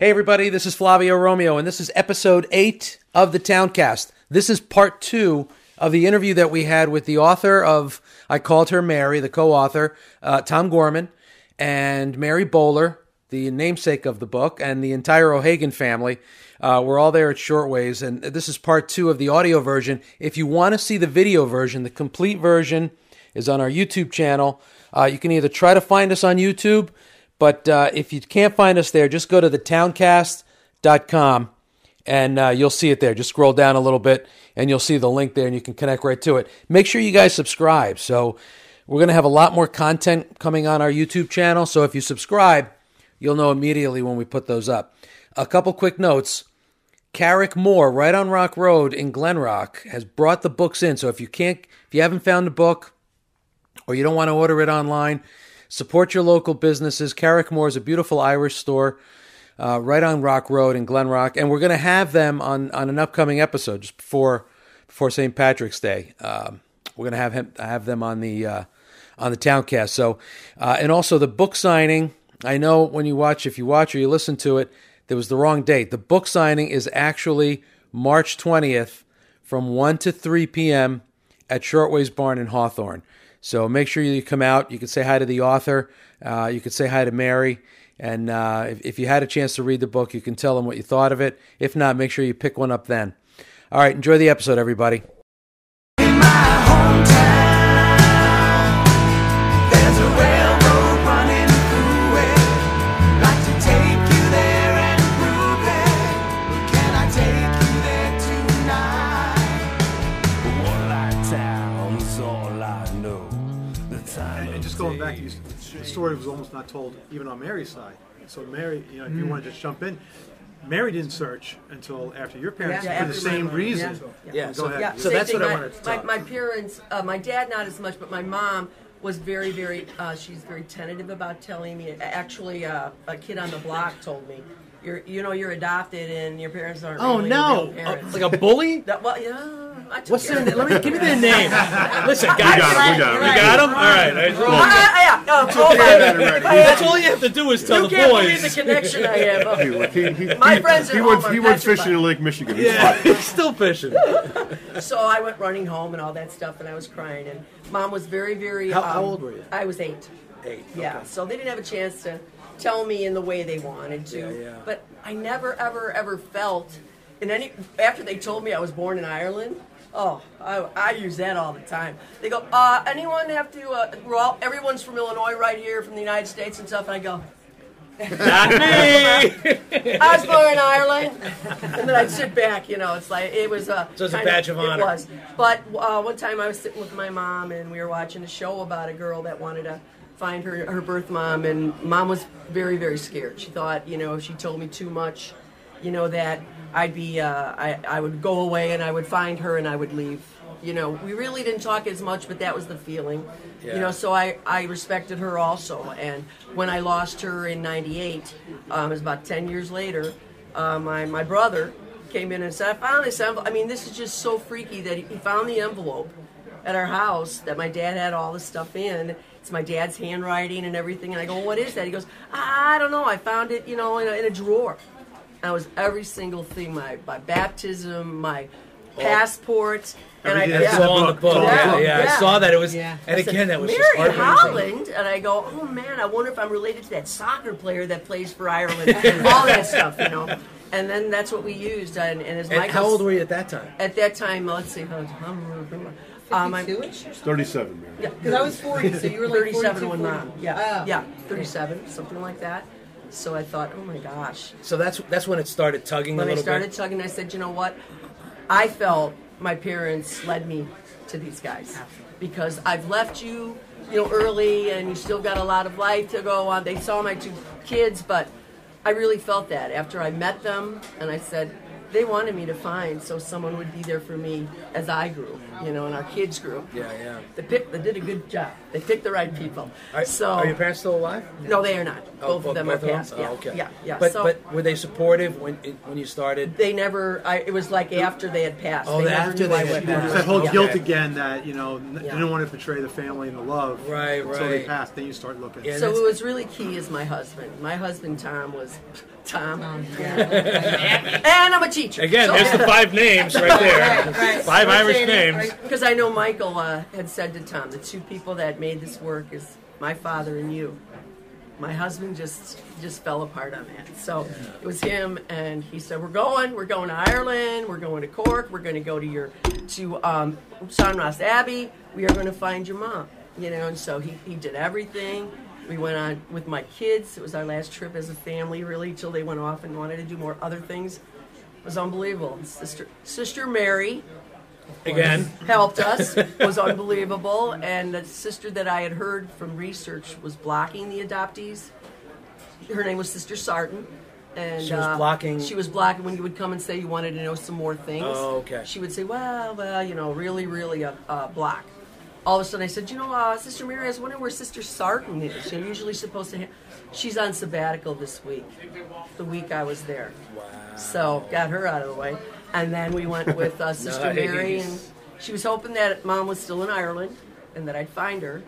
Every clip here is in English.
Hey, everybody, this is Flavio Romeo, and this is episode eight of the Towncast. This is part two of the interview that we had with the author of I Called Her Mary, the co author, uh, Tom Gorman, and Mary Boler, the namesake of the book, and the entire O'Hagan family. Uh, we're all there at Shortways, and this is part two of the audio version. If you want to see the video version, the complete version is on our YouTube channel. Uh, you can either try to find us on YouTube, but uh, if you can't find us there, just go to thetowncast.com and uh, you'll see it there. Just scroll down a little bit and you'll see the link there and you can connect right to it. Make sure you guys subscribe. So, we're going to have a lot more content coming on our YouTube channel. So, if you subscribe, you'll know immediately when we put those up. A couple quick notes. Carrickmore, right on Rock Road in Glen Rock, has brought the books in. So if you can't, if you haven't found the book, or you don't want to order it online, support your local businesses. Carrickmore is a beautiful Irish store uh, right on Rock Road in Glen Rock, and we're going to have them on, on an upcoming episode just before before St. Patrick's Day. Um, we're going to have him have them on the uh, on the Towncast. So, uh, and also the book signing. I know when you watch, if you watch or you listen to it, there was the wrong date. The book signing is actually March twentieth from one to three p.m. at Shortways Barn in Hawthorne. So make sure you come out. You can say hi to the author. Uh, you can say hi to Mary. And uh, if, if, you had a chance to read the book, you can tell them what you thought of it. If not, make sure you pick one up then. All right, enjoy the episode, everybody. Story was almost not told even on Mary's side. So Mary, you know, if you want to just jump in, Mary didn't search until after your parents Yeah, for the same my- reason. yeah. Yeah, Go so- ahead. Yeah, So same that's thing. what I my, wanted to my, talk. my parents, uh, my dad not as much, but my mom was very, very. Uh, she's very tentative about telling me. Actually, uh, a kid on the block told me, "You're, you know, you're adopted, and your parents aren't." Oh really no! your real parents." like a bully? That- well, yeah. I took What's care their of name? it. Let me give me their name. Listen, guys. got it, we got it. You're You You right. got them? All right. I- Yeah. Oh, oh, my- That's all you have to do is tell You the can't believe the connection I have. He, he, My he, friends at he home went, are he went petrified. fishing in Lake Michigan. He's Yeah, fine. he's still fishing. So I went running home and all that stuff, and I was crying. And mom was very, very. How- um, how old were you? I was eight. Eight. Yeah. okay. So they didn't have a chance to tell me in the way they wanted to. Yeah, yeah. But I never, ever, ever felt in any after they told me I was born in Ireland. Oh, I, I use that all the time. They go, uh, anyone have to? Uh, well, everyone's from Illinois, right here, from the United States and stuff. And I go, Not me. I was born in Ireland, and then I'd sit back. You know, it's like it was a. So it's a badge of honor. It was, but uh, one time I was sitting with my mom, and we were watching a show about a girl that wanted to find her her birth mom, and mom was very very scared. She thought, you know, if she told me too much, you know, that I'd be, uh, I I would go away and I would find her and I would leave. You know, we really didn't talk as much, but that was the feeling. Yeah. You know, so I, I respected her also. And when I lost her in '98, um, it was about 10 years later. Uh, my my brother came in and said, "I found this envelope." I mean, this is just so freaky that he, he found the envelope at our house that my dad had all the stuff in. It's my dad's handwriting and everything. And I go, "What is that?" He goes, "I don't know. I found it, you know, in a, in a drawer." And it was every single thing: my my baptism, my passport. And I, Everything that's It's all in the book. Yeah, yeah, I saw that. It was, Yeah. and I said, again, that was Mary just. Holland, and I go, oh man, I wonder if I'm related to that soccer player that plays for Ireland, and all that stuff, you know. And then that's what we used. And, and as And Michael, how old were you at that time? at that time? uh, Let's see, how um, I'm 52-ish? 37, man. yeah, Because I was 40, so you were like 37 when 40. mom. Yeah, Oh. yeah, 37, something like that. So I thought, oh my gosh. So that's that's when it started tugging When a I little started bit. tugging, I said, you know what? I felt my parents led me to these guys because I've left you, you know, early, and you still got a lot of life to go on. They saw my two kids, but I really felt that after I met them, and I said, they wanted me to find so someone would be there for me as I grew, you know, and our kids grew. Yeah, yeah. They picked, they did a good job. They picked the right people. Are, so are your parents still alive? no, they are not. Oh, Both of them are passed. Yeah, Oh, okay. yeah, yeah. But so but were they supportive when when you started? they never. I, it was like after they had passed. Oh, they after they had went passed. that whole Yeah. guilt again that you know n- Yeah. didn't want to betray the family and the love. Right, Until they passed, then you start looking. Yeah, So that's- what was really key is my husband. My husband Tom was Tom, and I'm a teacher. Again, So- there's the five names right there. Right, right. Five Don't Irish say it, names. Because I know Michael uh, had said to Tom, the two people that made this work is my father and you. My husband just just fell apart on that. So it was him, and he said, "We're going. We're going to Ireland. We're going to Cork. We're going to go to your to um, Sean Ross Abbey. We are going to find your mom." You know, and so he he did everything. We went on with my kids. It was our last trip as a family, really, till they went off and wanted to do more other things. It was unbelievable. Sister Sister Mary Again, helped us was unbelievable and the sister that i had heard from research was blocking the adoptees her name was sister sarton and She was uh, blocking- she was blocking when you would come and say you wanted to know some more things Oh, okay. she would say well well you know really really a, a block all of a sudden i said you know uh, sister mary i was wondering where sister sarton is you're usually supposed to ha- she's on sabbatical this week the week i was there Wow. so got her out of the way, and then we went with uh, Sister Mary, and she was hoping that Mom was still in Ireland, and that I'd find her.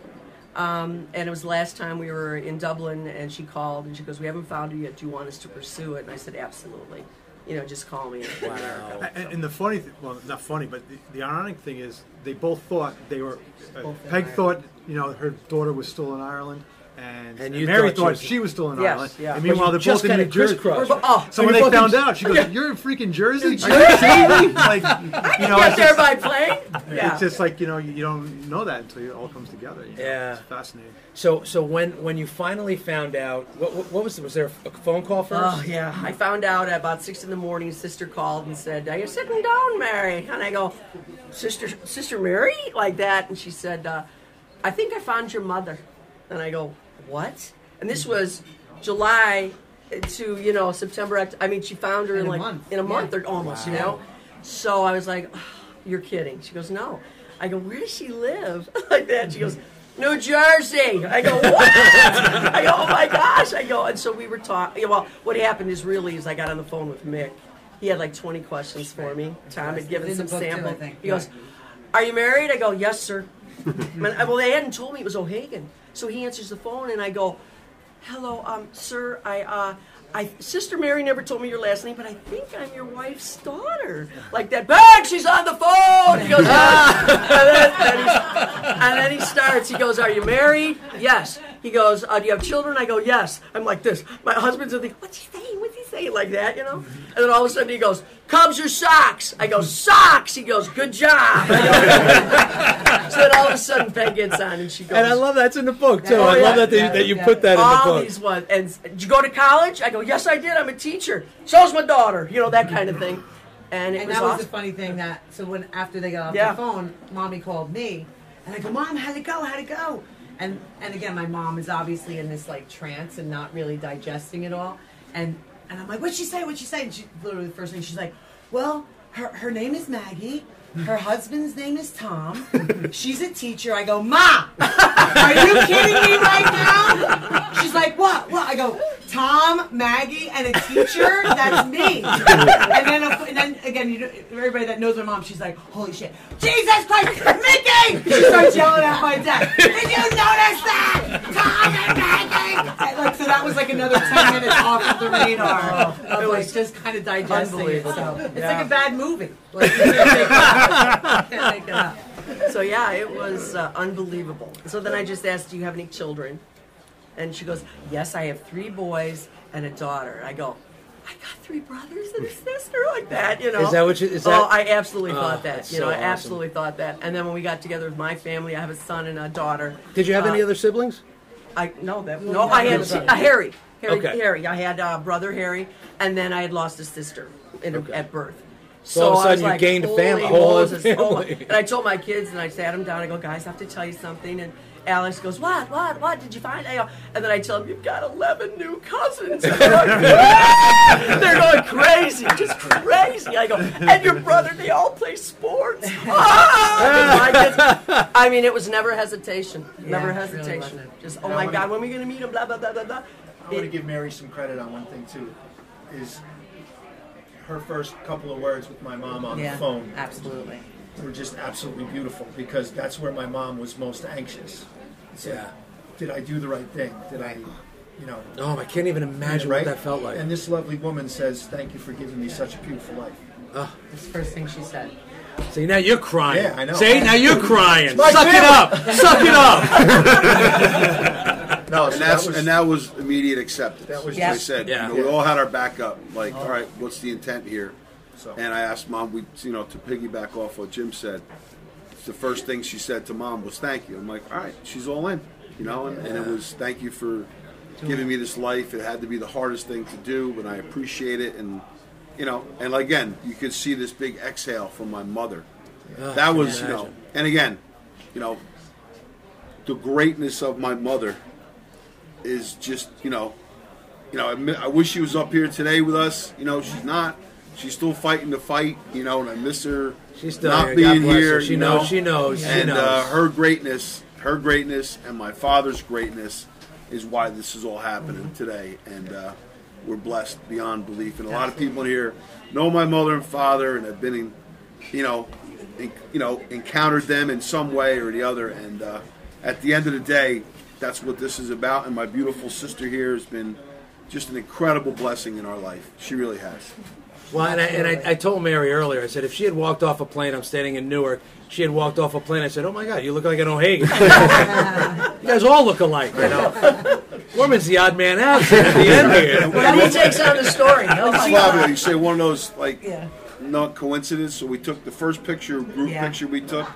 Um, and it was the last time we were in Dublin, and she called and she goes, "We haven't found her yet. Do you want us to pursue it?" And I said, "Absolutely. You know, just call me." Wow. And, and the funny, th- well, not funny, but the, the ironic thing is, they both thought they were. Uh, Both in Peg Ireland. thought, you know, her daughter was still in Ireland, and, And and Mary thought she was- still in Yes, Ireland. yeah. And But meanwhile, they're both in New Jersey. Oh, So when they found out, she goes, "You're in freaking Jersey? Are you kidding me?" Like, you know, get it's there just, by plane. Yeah. it's just like you know, you, you don't know that until it all comes together. you know? Yeah. it's fascinating. So so when when you finally found out, what what, what was was there a phone call first? Oh yeah, I found out at about six in the morning. Sister called and said, "Are you sitting down, Mary?" And I go, "Sister, Sister Mary," like that. And she said, uh, "I think I found your mother." And I go, "What?" And this was July to you know September. I mean, she found her in, In a like month. in a month Yeah. or almost, you know. So I was like, "Oh, "You're kidding?" She goes, "No." I go, "Where does she live?" like that. She goes. New Jersey. I go, what? I go, oh my gosh. I go, and so we were talking. Well, what happened is really is I got on the phone with Mick. He had like 20 questions for me. Tom had given some the book, too, sample. He goes, "Are you married?" I go, "Yes, sir." Well, they hadn't told me it was O'Hagan, so he answers the phone, and I go, "Hello, um, sir. I, uh, I, Sister Mary never told me your last name, but I think I'm your wife's daughter. Like that. Bang! She's on the phone. He goes, "Ah." and, then, and, he, and then he starts. He goes, "Are you married?" Yes. He goes, uh, "Do you have children?" I go, "Yes." I'm like this. My husband's thinking, "What's he saying? What's he saying?" Like that, you know. And then all of a sudden he goes, "Cubs or Sox?" I go, "Sox." He goes, "Good job." Go, so then all of a sudden Peg gets on and she goes, And I love that's in the book too. Oh, I yeah. love that they, Yeah, that you yeah. put that in the book. all book. these ones. And did you go to college? I go, yes, I did. I'm a teacher. So's my daughter. You know that kind of thing. And it And was that was awesome. the funny thing that so when after they got off Yeah. the phone, mommy called me, and I go, "Mom, how'd it go? How'd it go?" And and again, my mom is obviously in this like trance and not really digesting it all, and and I'm like, "What'd she say? What'd she say?" And she literally the first thing she's like, "Well, her her name is Maggie." Her husband's name is Tom. She's a teacher. I go, Ma, are you kidding me right now? She's like, what? What? I go, Tom, Maggie, and a teacher? That's me. And then, and then again, you know, everybody that knows my mom, she's like, holy shit, Jesus Christ, Mickey! She starts yelling at my dad. Did you notice that? Tom and Maggie! And, like, so that was like another 10 minutes off of the radar. Of like just kind of digesting it. So it's Yeah. like a bad movie. Like, you can't make it up. You can't make it up. So yeah, it was uh, unbelievable. So then I just asked, "Do you have any children?" And she goes, "Yes, I have three boys and a daughter." I go, "I got three brothers and a sister like that." You know? Is that what you- is oh, that- I absolutely Oh, thought that. You know, so I awesome. absolutely thought that. And then when we got together with my family, I have a son and a daughter. Did you have any Uh, other siblings? I no that no I had uh, Harry Harry Okay. Harry I had uh, brother Harry and then I had lost a sister in, Okay. at birth. So all of a sudden you like, gained a "Holy fam- whole Oh, family. and I told my kids and I sat them down. I go, guys, I have to tell you something. And Alex goes, what, what, what did you find? I go, and then I tell him, you've got eleven new cousins. They're, like, "What?" They're going crazy, just crazy. I go, and your brother, they all play sports. Ah! I, I mean, it was never hesitation, never Yeah, it really hesitation. wasn't. just, oh my God, when are we gonna meet him? Blah blah blah blah blah. I want to give Mary some credit on one thing too. Is her first couple of words with my mom on Yeah, the phone absolutely. were just absolutely beautiful because that's where my mom was most anxious. It's like, Yeah. Did I do the right thing? Did I, you know, Oh, I can't even imagine right? what that felt like. And this lovely woman says, "Thank you for giving me such a beautiful life." That's the first thing she said. See, now you're crying. Yeah, I know. See, now you're crying. my Suck it up. Suck it up. No, so And that's that was, and that was immediate acceptance. That was Like I just- said, Yeah. you know, we all had our backup. Like, uh-huh. all right, what's the intent here? so, And I asked mom, we, you know, to piggyback off what Jim said. The first thing she said to mom was "thank you." I'm like, all right, she's all in, you know, and, and it was thank you for giving me this life. It had to be the hardest thing to do, but I appreciate it, and you know, and again, you could see this big exhale from my mother. that was, you know, and again, you know, the greatness of my mother is just, you know, you know, I, I wish she was up here today with us. You know, she's not. She's still fighting the fight. You know, and I miss her. She's still not here. being here. her. She you knows. know? She knows. She And knows. Uh, her greatness, her greatness, and my father's greatness is why this is all happening Mm-hmm. today. And uh, we're blessed beyond belief. And a lot of people in here know my mother and father, and have been in, you know, in, you know, encountered them in some way or the other. And uh, at the end of the day, that's what this is about. And my beautiful sister here has been just an incredible blessing in our life. She really has. Well, and, I, and I, I told Mary earlier, I said, if she had walked off a plane, I'm standing in Newark, she had walked off a plane, I said, oh my God, you look like an O'Hagan. you guys all look alike, you know. Woman's the odd man out at the end here. But he takes on the story. He'll. Oh Flavio, you say one of those like Yeah. Not coincidence. So we took the first picture, group Yeah. picture we took.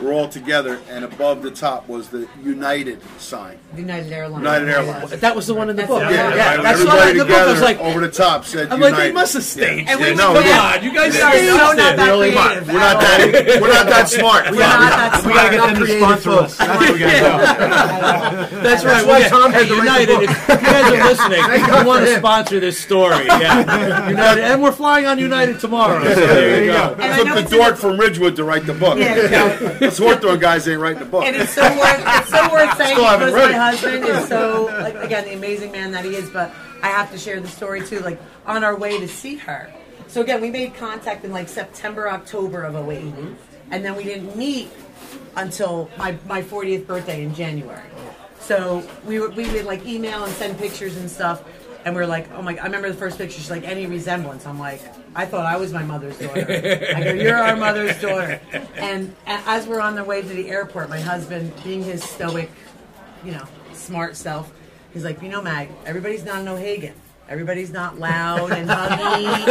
We're all together, and above the top was the United sign. United Airlines. United Airlines. That was the one in the That's book. the Yeah, yeah, right? that's everybody what in the book. I was like, over the top said I'm like, United. they must have staged And it. we Yeah, no, were we not- God, you guys are so not it. that Really? creative. We're not that. We're not that smart. We're not that We gotta get them to smart. sponsor us. That's what we gotta do. That's right. why Tom had hey, to write the United, if you guys are listening, you want to sponsor this story. Yeah. United, and we're flying on United tomorrow. So there you go. And I Took know the it's in dork from Ridgewood to write the book. Yeah. Those Hawthorne guys ain't writing the book. And it's so worth it's so worth saying Still haven't because read my it. husband is so like again the amazing man that he is. But I have to share the story too. Like on our way to see her. So again, we made contact in like September, October of 8 and then we didn't meet until my my 40th birthday in January. So we would we would like email and send pictures and stuff. And we're like, oh my! God, I remember the first picture. She's like, any resemblance? I'm like, I thought I was my mother's daughter. I go, you're our mother's daughter. And as we're on the way to the airport, my husband, being his stoic, you know, smart self, he's like, you know, Mag, everybody's not an O'Hagan. Everybody's not loud and huggy and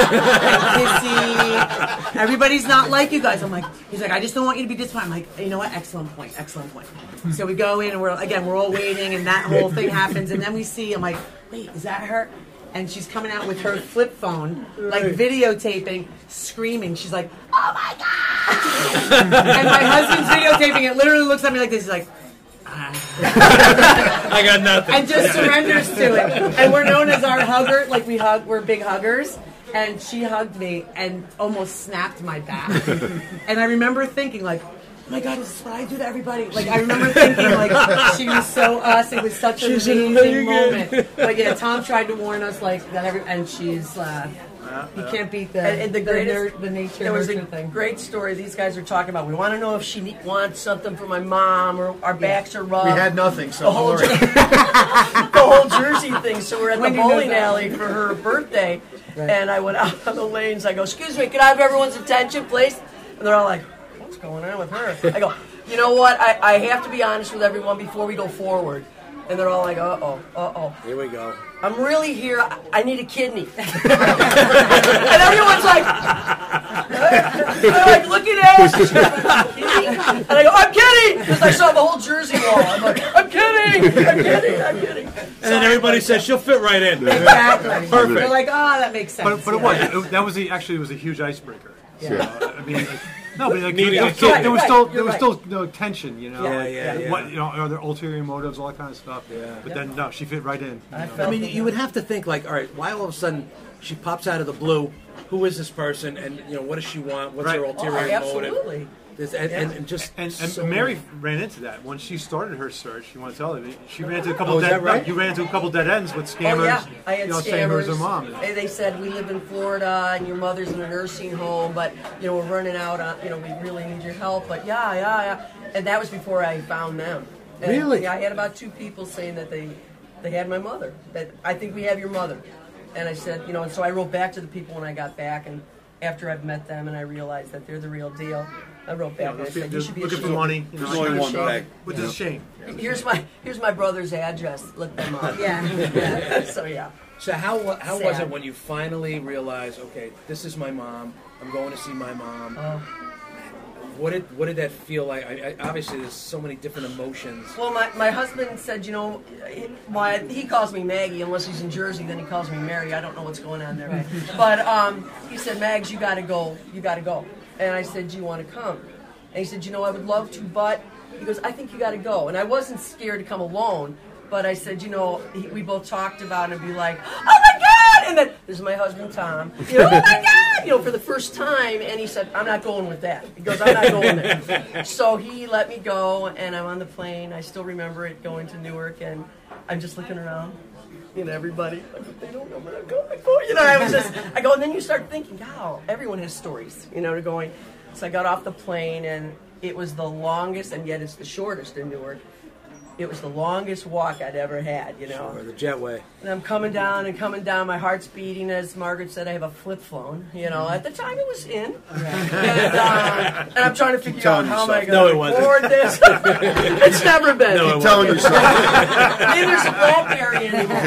kissy. Everybody's not like you guys. I'm like, he's like, I just don't want you to be disappointed. I'm like, you know what? Excellent point. Excellent point. So we go in and we're again, we're all waiting, and that whole thing happens, and then we see. I'm like, wait, is that her? And she's coming out with her flip phone, like videotaping, screaming. She's like, "Oh my god!" and my husband's videotaping it. Literally looks at me like this. He's like, ah. I got nothing. and just surrenders to it. And we're known as our hugger, like we hug, we're big huggers. And she hugged me and almost snapped my back. And I remember thinking, like, oh my God, is what I do to everybody? Like, I remember thinking, like, she was so us. It was such an She's amazing moment. But yeah, Tom tried to warn us, like, that every, and she's, uh, you can't beat the, And, and the greatest, ner- the nature there was a thing. great story these guys are talking about. We want to know if she ne- wants something for my mom or our backs are rubbed. we had nothing, so the whole. Jer- the whole Jersey thing. So we're at Wendy the bowling alley for her birthday, and I went out on the lanes. I go, "Excuse me, can I have everyone's attention, please?" And they're all like, "What's going on with her?" I go, "You know what? I, I have to be honest with everyone before we go forward." And they're all like, "Uh oh, uh oh." Here we go. I'm really here. I, I need a kidney. and everyone's like, they're like looking at us. and I go, I'm kidding, because I saw the whole Jersey wall. I'm like, I'm kidding, I'm kidding, I'm kidding. And then everybody says she'll fit right in. Exactly. Perfect. They're like, oh, that makes sense. But, but it was it, that was the, actually it was a huge icebreaker. So, I mean, like, No, but like, Needing there was still, kid. there was still, there was right. still no tension, you know. Yeah, like, yeah, yeah. What you know, are there ulterior motives, all that kind of stuff. Yeah. But then no, she fit right in. I know. felt I mean, you would have to think like, all right, why all of a sudden she pops out of the blue? Who is this person? And you know, what does she want? What's her Right. ulterior Oh, motive? absolutely. This, and, and, and just And, and so- Mary ran into that when she started her search. You want to tell her? She ran into a couple Oh, dead. right? You ran into a couple dead ends with scammers. Oh yeah, I had you know, saying scammers. who's her mom. And they said we live in Florida and your mother's in a nursing home, but you know we're running out. On, you know we really need your help. But yeah, yeah, yeah. And that was before I found them. And, Really? Yeah, I had about two people saying that they they had my mother. That I think we have your mother. And I said, you know, and so I wrote back to the people when I got back, and after I've met them and I realized that they're the real deal, I wrote Yeah, back and I those said, people you should be looking for ashamed. money. You There's only one bag. which is a shame. Here's my here's my brother's address. Look them up. Yeah. yeah. So yeah. So how wa- how was Sad. it when you finally realized, okay, this is my mom. I'm going to see my mom. Oh. What did what did that feel like? I, I, obviously, there's so many different emotions. Well, my, my husband said, you know, he, why he calls me Maggie unless he's in Jersey, then he calls me Mary. I don't know what's going on there. But um, he said, Mags, you got to go. You got to go. And I said, do you want to come? And he said, you know, I would love to, but he goes, I think you got to go. And I wasn't scared to come alone, but I said, you know, he, we both talked about it and be like, oh my God! And then this is my husband Tom. You know, oh my God! You know, for the first time, and he said, I'm not going with that. He goes, I'm not going there. So he let me go, and I'm on the plane. I still remember it going to Newark, and I'm just looking around. You know, everybody, like, they don't know where I'm going. You know, I was just, I go, and then you start thinking, wow, everyone has stories, you know, to going. So I got off the plane, and it was the longest, and yet it's the shortest in Newark. It was the longest walk I'd ever had, you know. Or the jetway. And I'm coming down and coming down. My heart's beating. As Margaret said, I have a flip phone. You know, at the time it was in. And, uh, and I'm trying to figure out telling how am I yourself. No, it going to wasn't. afford this. it's never been. No, it Keep telling yourself. Neither's a BlackBerry anymore.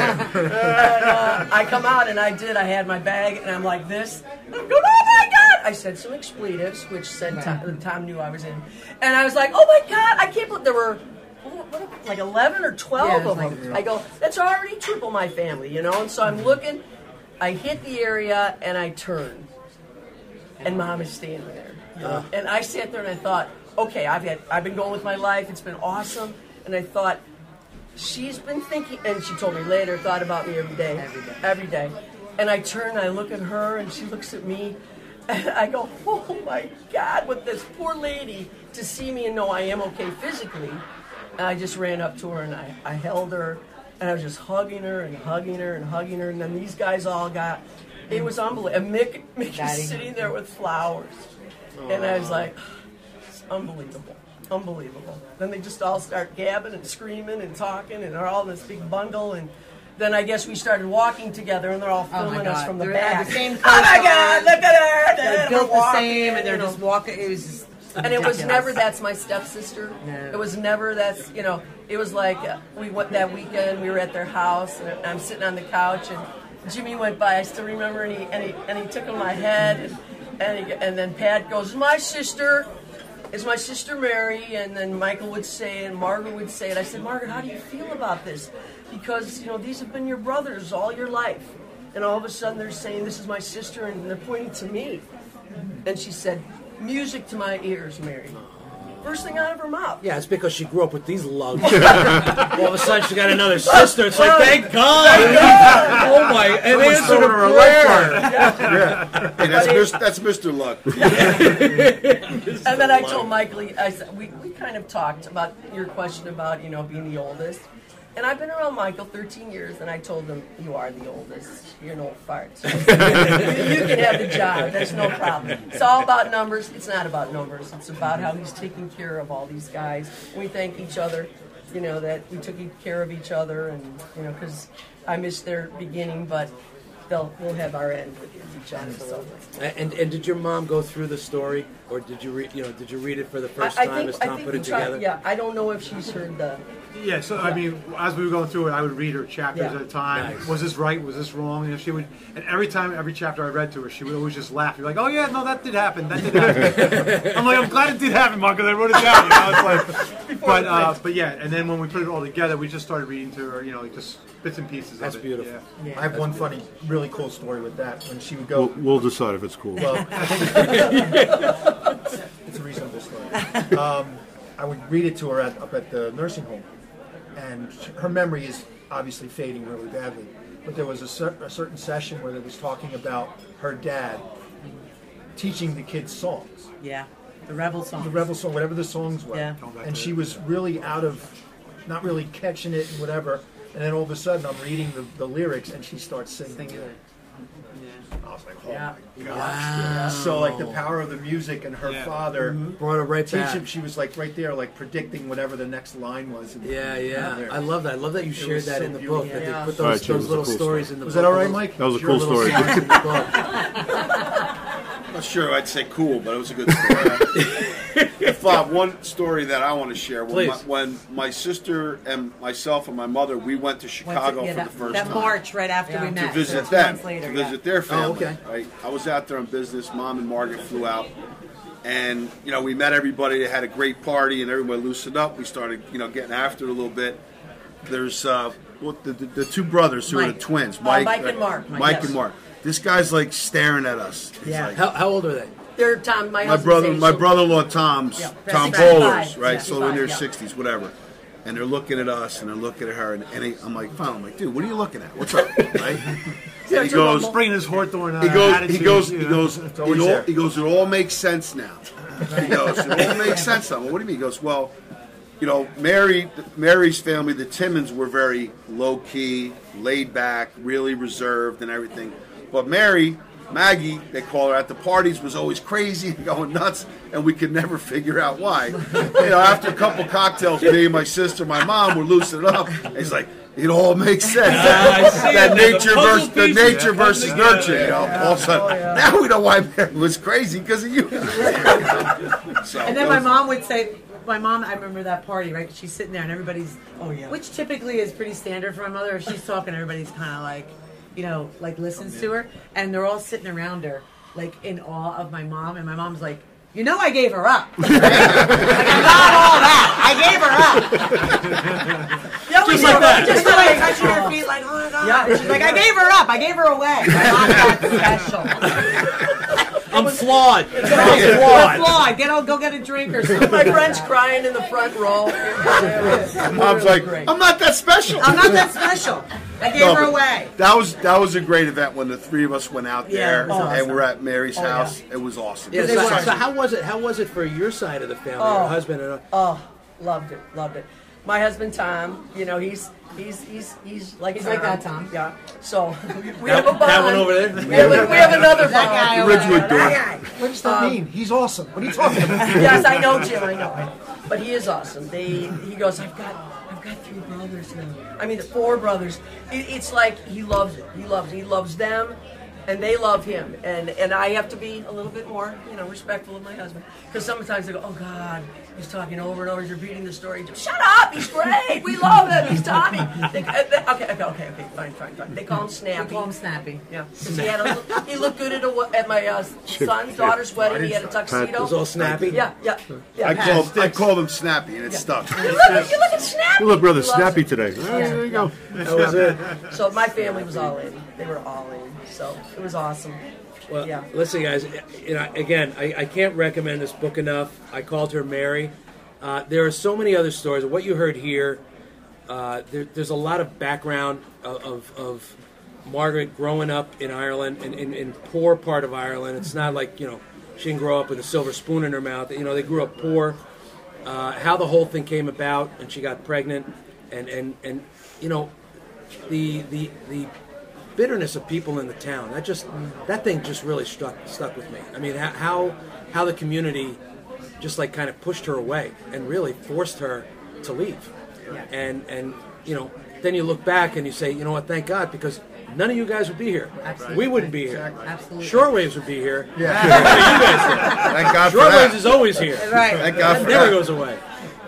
And, uh, I come out and I did. I had my bag and I'm like this. And I'm going, oh my god! I said some expletives, which said Tom, Tom knew I was in, and I was like, oh my god! I can't believe there were. Like 11 or 12 Yeah, of like- them. I go, that's already triple my family, you know? And so I'm looking, I hit the area and I turn. And mom is standing there. And I sat there and I thought, okay, I've had I've been going with my life, it's been awesome. And I thought, she's been thinking and she told me later, thought about me every day. Every day. Every day. And I turn, I look at her and she looks at me and I go, Oh my God, with this poor lady to see me and know I am okay physically. And I just ran up to her and I, I held her and I was just hugging her and hugging her and hugging her and then these guys all got it was unbelievable. And Mick, Mick is sitting there with flowers. And I was like, it's unbelievable. Unbelievable. Then they just all start gabbing and screaming and talking and they're all in this big bundle and then I guess we started walking together and they're all Oh filming us from the They're back. the same oh my God, look at her! They're built the walking, same, and they're just walking. It was And it was never that's my stepsister. No. It was never that's you know. It was like uh, we went that weekend. We were at their house, and I'm sitting on the couch, and Jimmy went by. I still remember, and he and he, and he took on my head, and and, he, and then Pat goes, "My sister." It's my sister Mary, and then Michael would say it, and Margaret would say it. I said, Margaret, how do you feel about this? Because you know these have been your brothers all your life, and all of a sudden they're saying this is my sister, and they're pointing to me. And she said, "Music to my ears, Mary." First thing out of her mouth. Yeah, it's because she grew up with these lugs. All of a sudden, she got another sister. It's like, thank God. oh my! And Someone's answered throwing a her a prayer. Hey, that's, Mr. that's Mr. Luck. And then I told Michael, I said, we, we kind of talked about your question about, you know, being the oldest. And I've been around Michael 13 years, and I told him, you are the oldest. You're an old fart. You, can have the job. There's no problem. It's all about numbers. It's not about numbers. It's about how he's taking care of all these guys. We thank each other, you know, that we took care of each other, and, you know, because I missed their beginning, but they'll we'll have our end with each other. So. And and did your mom go through the story, or did you read? You know, did you read it for the first I, I time think, as I Tom think put it tried- together? Yeah, I don't know if she's heard the. Yeah, so I mean, as we were going through it, I would read her chapters Yeah. at a time. Nice. Was this right? Was this wrong? And if she would, and every time, every chapter I read to her, she would always just laugh. You're like, "Oh yeah, no, that did happen. That did happen." I'm like, "I'm glad it did happen, Mark, because I wrote it down." You know, it's like, but uh, but yeah, and then when we put it all together, we just started reading to her, you know, like just bits and pieces. That's of it. beautiful. Yeah. I have one funny, really cool story with that. When she would go, We'll, we'll decide if it's cool. well, it's a reasonable story. um, I would read it to her at, up at the nursing home, and sh- her memory is obviously fading really badly. But there was a, cer- a certain session where they was talking about her dad teaching the kids songs, Yeah. The rebel song. the rebel song, whatever the songs were, Yeah. and she was really out of, not really catching it and whatever. And then all of a sudden, I'm reading the, the lyrics, and she starts singing. Singing. it. I was like, oh Yeah. my gosh. So like the power of the music and her Yeah. father mm-hmm. Brought it right back. teaching. She was like right there, like predicting whatever the next line was. in the- Yeah, in yeah. there. I love that. I love that you It shared was that so in the beautiful. book. That Yeah. they put All right, those, Jim, it those was a little cool stories story. in the book. Was book. that all right, those- Mike? That was a your cool little story. songs in the book. I'm not sure I'd say cool, but it was a good story. if, uh, one story that I want to share when my, Please. when my sister and myself and my mother we went to Went to- Chicago yeah, for that, the first that time March right after Yeah. we To met. to visit so two them, months later, to yeah. visit their family. okay. Right, I was out there on business. Mom and Margaret flew out, and you know we met everybody. They had a great party, and everybody loosened up. We started, you know, getting after it a little bit. There's uh, what the, the, the two brothers who are the Mike. twins, Oh, Mike, Mike and Mark. Mike Yes. and Mark. This guy's like staring at us. He's Yeah. like- How, how old are they? They're Tom, my, my husband's brother, age, my so- brother-in-law Tom's Yeah, Tom 65, Bolers, right? yeah, so in their 65, yeah. sixties, whatever. And they're looking at us, and they're looking at her, and, and he, I'm like, fine. I'm like, dude, what are you looking at? What's up, right? and he goes, rumble. Bringing his Hawthorne uh, he goes, attitude, he goes, you he know. goes, always it all, there. he goes, it all makes sense now. He goes, it all makes sense now. Well, what do you mean? He goes, well, you know, Mary, Mary's family, the Timmons were very low key, laid back, really reserved, and everything. But Mary, Maggie, they call her at the parties, was always crazy and going nuts, and we could never figure out why. you know, after a couple cocktails, me, and my sister, my mom were loosening up. And he's like, it all makes sense. I see that it. The nature versus the nature come versus together. nurture. You know, all of a sudden, oh, now we know why Mary was crazy because of you. so, And then my mom would say, my mom, I remember that party, right? She's sitting there and everybody's, Oh, yeah. which typically is pretty standard for my mother. If she's talking, everybody's kind of like, you know, like listens oh, to her. And they're all sitting around her, like in awe of my mom. And my mom's like, you know, I gave her up. like, I'm not all that. I gave her up. Yeah, we Just like that. Just like touching her feet, like, oh my God. Yeah. She's like, I gave her up. I gave her away. My mom's that special. I'm flawed. I'm flawed. flawed. Get, go get a drink or something. My friend's crying in the front row. Mom's like. I'm not that special. I'm not that special. I gave No, her away. That was that was a great event when the three of us went out there it was awesome. and we're at Mary's Oh, yeah. house. It was awesome. Yeah, They so, so how was it? How was it for your side of the family? Your Oh. husband and uh, Oh, loved it, loved it. My husband Tom, you know, he's he's he's he's like He's like that, Tom. Yeah. So we, we that, have a bond. that one over there. We have, a- we have another That bond. guy over Ridgewood there. That guy. What does that Um, mean? He's awesome. What are you talking about? yes, I know, Jim. I know. But he is awesome. They he goes. I've got I've got three brothers now. I mean, four brothers. It, it's like he loves it. He loves it. He loves them, and they love him. And and I have to be a little bit more, you know, respectful of my husband because sometimes they go, oh God, he's talking over and over. He's repeating the story. Shut up. He's great. We love him. He's Tommy. They, uh, they- okay, okay, okay, okay. Fine, fine, fine. They call him We Snappy. call him Snappy. Yeah, 'Cause he had a, he looked good at, a, at my uh, son's daughter's wedding. He had a tuxedo. It was all snappy. Yeah, yeah, yeah. I called I called him Snappy and it stuck. You look, you look at Snappy. You look rather He snappy it. today. Ah, there you go. That was it. So my family was all in. They were all in. So it was awesome. Well, Yeah. listen, guys. You know, again, I, I can't recommend this book enough. I called her Mary. Uh, there are so many other stories. What you heard here, uh, there, there's a lot of background of, of, of Margaret growing up in Ireland, in, in, in poor part of Ireland. It's not like you know she didn't grow up with a silver spoon in her mouth. You know, they grew up poor. Uh, how the whole thing came about, and she got pregnant, and and and you know, the the the bitterness of people in the town. That just that thing just really stuck stuck with me. I mean, how how the community just like kind of pushed her away and really forced her to leave. Yeah. And and you know, then you look back and you say, you know what? Thank God because none of you guys would be here. Absolutely. We wouldn't be here. Absolutely. Shortways would be here. Yeah. guys Thank God Shortways is always here. Right. Thank God never that. goes away.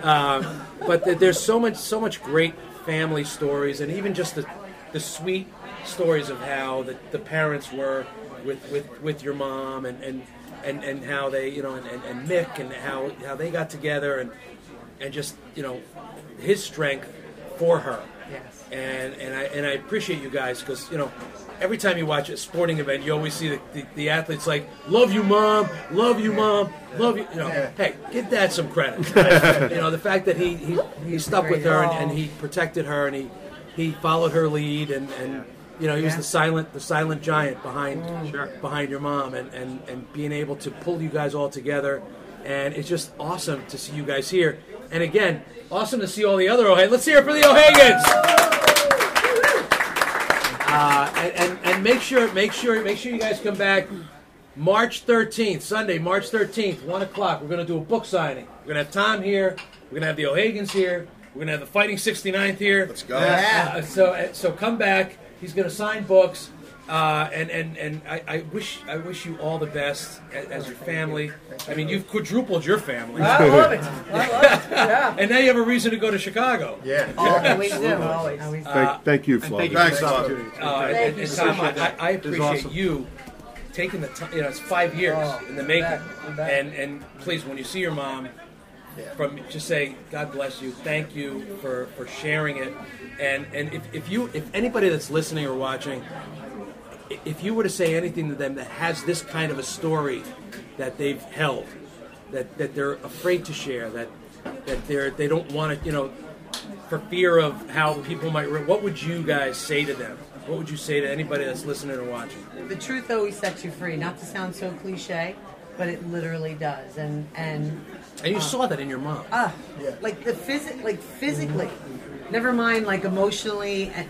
Um, but there's so much, so much great family stories, and even just the, the sweet stories of how the, the parents were with, with, with your mom, and, and, and, and how they, you know, and, and, and Mick, and how, how they got together, and and just you know his strength for her. Yes. And and I and I appreciate you guys because you know every time you watch a sporting event, you always see the, the, the athletes like love you, mom, love you, mom, love you. You know, Yeah. hey, give dad some credit. you know, the fact that he he, he stuck with her and, and he protected her and he he followed her lead and and. You know, he was the silent, the silent giant behind, Sure. behind your mom, and, and, and being able to pull you guys all together, and it's just awesome to see you guys here. And again, awesome to see all the other O'Hagans. Let's hear it for the O'Hagans. Uh, and, and, and make sure, make sure, make sure you guys come back March 13th, Sunday, March 13th, one o'clock. We're going to do a book signing. We're going to have Tom here. We're going to have the O'Hagans here. We're going to have the Fighting 69th here. Let's go. Uh, so uh, so come back. He's going to sign books, uh, and and and I, I wish I wish you all the best as, as your family. I mean, you've quadrupled your family, I love it. I love it. Yeah. and now you have a reason to go to Chicago. Yeah. Always do. Always. Always. Thank, thank you, And Flo. thank you Thanks, for this Bob. opportunity. Uh, and, Thank and, you and Tom, much. I, I appreciate awesome. you taking the time. You know, it's five years Oh, in the you making, bet, you bet. and and please, when you see your mom, from just say, God bless you, thank you for for sharing it, and and if, if you if anybody that's listening or watching, if you were to say anything to them that has this kind of a story that they've held, that that they're afraid to share, that that they're they don't want to, you know, for fear of how people might. Re- what would you guys say to them? What would you say to anybody that's listening or watching? The truth always sets you free. Not to sound so cliche, but it literally does. And and And you saw that in your mom. ah, like the physic, like physically, never mind like emotionally. And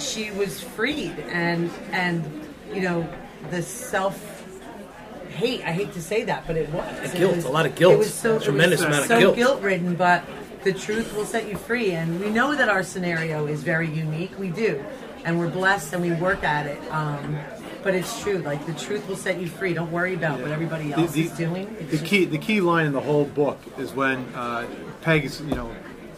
she was freed, and and you know the self hate. I hate to say that, but it was It guilt, was- a lot of guilt. It was so it Tremendous was amount of so guilt. guilt-ridden, but the truth will set you free. And we know that our scenario is very unique. We do, and we're blessed, and we work at it. Um, but it's true. Like the truth will set you free. Don't worry about what everybody else the, is doing. It's the just- key the key line in the whole book is when uh, Peg is you know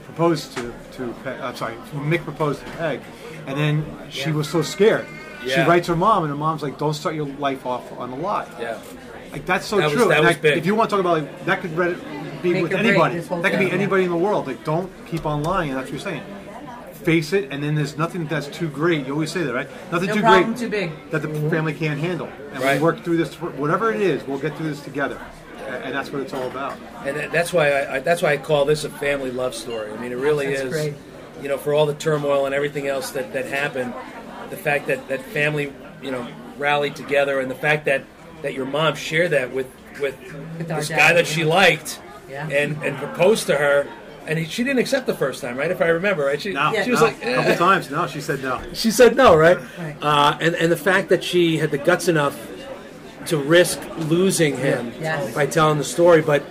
proposed to to Peg, I'm sorry Mick proposed to Peg, and then she was so scared. Yeah. She writes her mom, and her mom's like, "Don't start your life off on a lie." Yeah. Like that's so That was- true. that was I- big. If you want to talk about like that could read, be Make with anybody. That could be thing, yeah. anybody in the world. Like don't keep on lying. And that's what you're saying. Face it, and then there's nothing that's too great. You always say that, right? Nothing No too problem great too big. that the mm-hmm. family can't handle. And Right. we work through this. Whatever it is, we'll get through this together. And that's what it's all about. And that's why I, I that's why I call this a family love story. I mean, it really That's is. great. You know, for all the turmoil and everything else that, that happened, the fact that that family, you know, rallied together, and the fact that that your mom shared that with with, With our this dad, guy that yeah. she liked, Yeah. and and proposed to her, and he, she didn't accept the first time, right? If I remember, right? She, No, she was no. like, a couple eh. times. No, she said no. She said no, right? Right. Uh, and and the fact that she had the guts enough to risk losing him Yes. by telling the story, but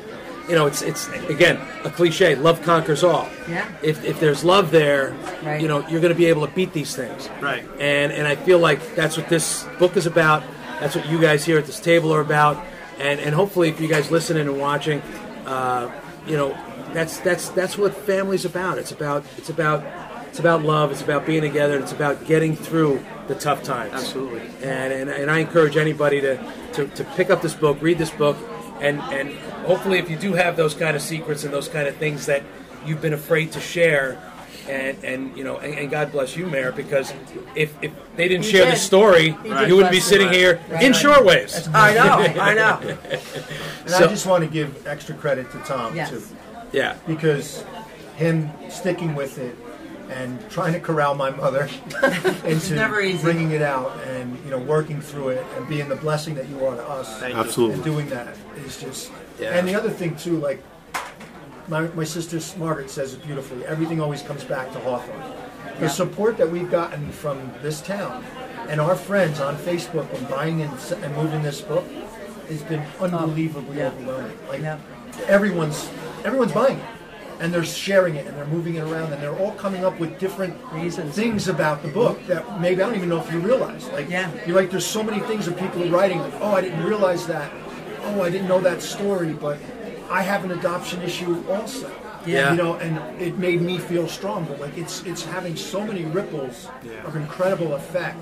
you know, it's it's again a cliche. Love conquers all. Yeah. If if there's love there, Right. you know, you're going to be able to beat these things. Right. And and I feel like that's what this book is about. That's what you guys here at this table are about. And and hopefully, if you guys listening and watching, uh, you know, that's that's that's what family's about. It's about it's about it's about love. It's about being together. It's about getting through the tough times. Absolutely. And and, and I encourage anybody to, to, to pick up this book, read this book, and and hopefully, if you do have those kind of secrets and those kind of things that you've been afraid to share. And, and you know and, and God bless you, Mayor, because if, if they didn't He share the story, He you wouldn't be sitting me. here Right. in Right. Shortways. I know. I know. And So- I just want to give extra credit to Tom Yes. too, Yeah, because him sticking with it and trying to corral my mother into never easy. bringing it out and you know working through it and being the blessing that you are to us. Thank. Absolutely. And doing that is just. Yeah. And the other thing too, like my, my sister Margaret says it beautifully. Everything always comes back to Hawthorne. The support that we've gotten from this town and our friends on Facebook and buying and, and moving this book has been oh, unbelievably yeah. overwhelming. Like Yeah. everyone's everyone's buying it. And they're sharing it and they're moving it around and they're all coming up with different Reasons. things about the book that maybe I don't even know if you realize. Like Yeah. you're like there's so many things that people are writing like, oh I didn't realize that. Oh I didn't know that story, but I have an adoption issue also. Yeah. You know, and it made me feel strong. But like it's it's having so many ripples of incredible effect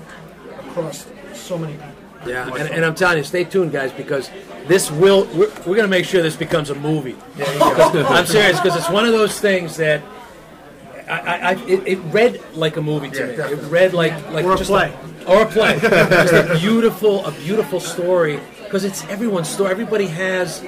across so many people. Yeah, and, and I'm telling you, stay tuned, guys, because this will we're, we're going to make sure this becomes a movie. I'm serious because it's one of those things that I, I, it, it read like a movie to Yeah, me. It read like like Or a just play. or a play. just a beautiful, a beautiful story because it's everyone's story. Everybody has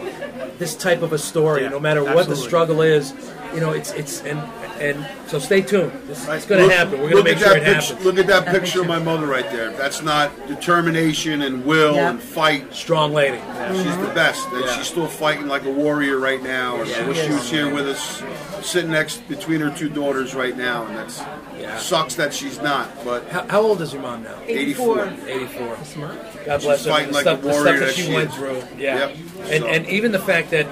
this type of a story, Yeah, no matter what the struggle is. You know, it's it's and and so stay tuned. It's, it's going Look- to happen. We're going look to make at sure that it picture, happens. Look at that, That picture of my picture. mother right there. That's not determination and will Yeah. and fight. Strong lady. She's the best, and Yeah. she's still fighting like a warrior right now. And I wish she was here with us, sitting next between her two daughters right now. And that's Yeah. sucks that she's not. But How, how old is your mom now? 84. 84. God bless her. fighting The like stuff, a the stuff warrior that that she she went is. through. Yeah. Yep. And So- and even the fact that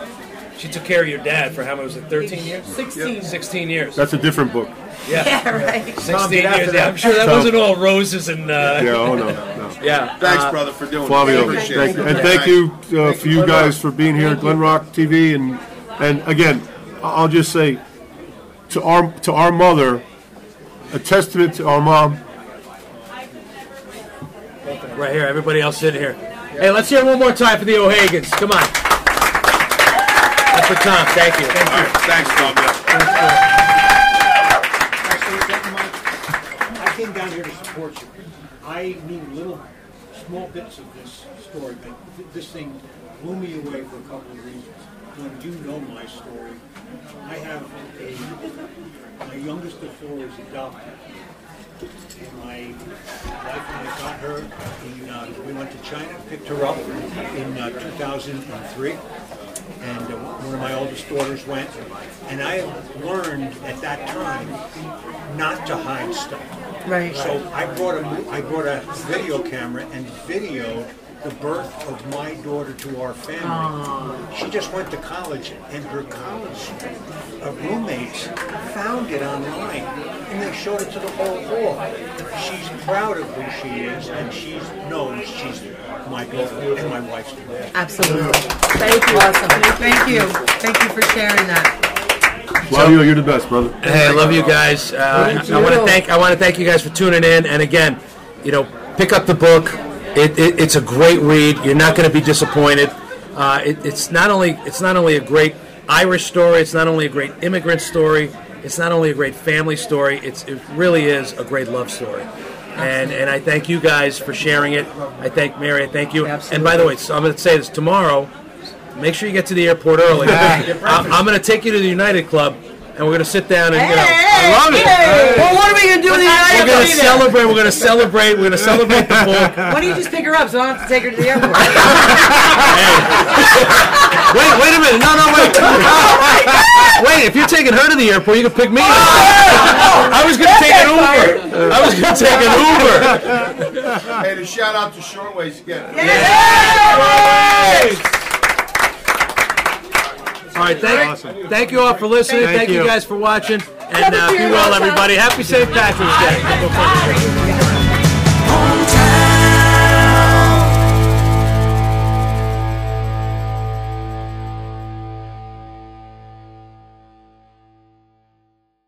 she took care of your dad for how many was it? 13 years? 16. 16 years. That's a different book. yeah. Yeah, right. 16 get years. that. Yeah, I'm sure that So- wasn't all roses and uh, Yeah, oh no, no. yeah. thanks, Uh, brother, for doing Flavio, it. Appreciate thank you, and thank you uh, Thank for you guys Rock. for being here at Glen Rock TV, and and again, I'll just say to our to our mother, a testament to our mom. Right here. Everybody else sitting here. Hey, let's hear it one more time for the O'Hagans. Come on. That's for Tom. Thank you. All right, thanks, Flavio. Actually, that I came down here to support you. I knew little, small bits of this story, but th- this thing blew me away for a couple of reasons. When you know my story, I have a, my youngest of four is adopted. And my wife and I got her in, uh, we went to China, picked her up in uh, 2003 and uh, one of my oldest daughters went. And I learned at that time not to hide stuff. Right. So I brought a I brought a video camera and videoed the birth of my daughter to our family. She just went to college, and her college roommates found it online, and they showed it to the whole hall. She's proud of who she is, and she knows she's my daughter and my wife's daughter. Absolutely. Thank you. Awesome. Thank you. Thank you for sharing that. Flavio, you're the best, brother. Hey, I love you guys. Uh, I want to thank I want to thank you guys for tuning in. And again, you know, pick up the book. It, it, it's a great read. You're not going to be disappointed. Uh, it, it's not only it's not only a great Irish story. It's not only a great immigrant story. It's not only a great family story. It's it really is a great love story. And and I thank you guys for sharing it. I thank Mary. I thank you. And by the way, so I'm going to say this tomorrow. Make sure you get to the airport early. I, I'm going to take you to the United Club, and we're going to sit down and you know. I love it. Well, what are we gonna do with the United We're gonna celebrate. We're gonna celebrate. We're gonna celebrate the book. Why don't you just pick her up so I don't have to take her to the airport? Wait, wait a minute. No, no, wait. Oh Wait, if you're taking her to the airport, you can pick me up. I was gonna take an Uber. I was gonna take an Uber. Hey, a shout out to Shortways again. All right, thank, thank you all for listening. Thank, you. you. guys for watching, and uh, be well, everybody. Happy St. Patrick's Day.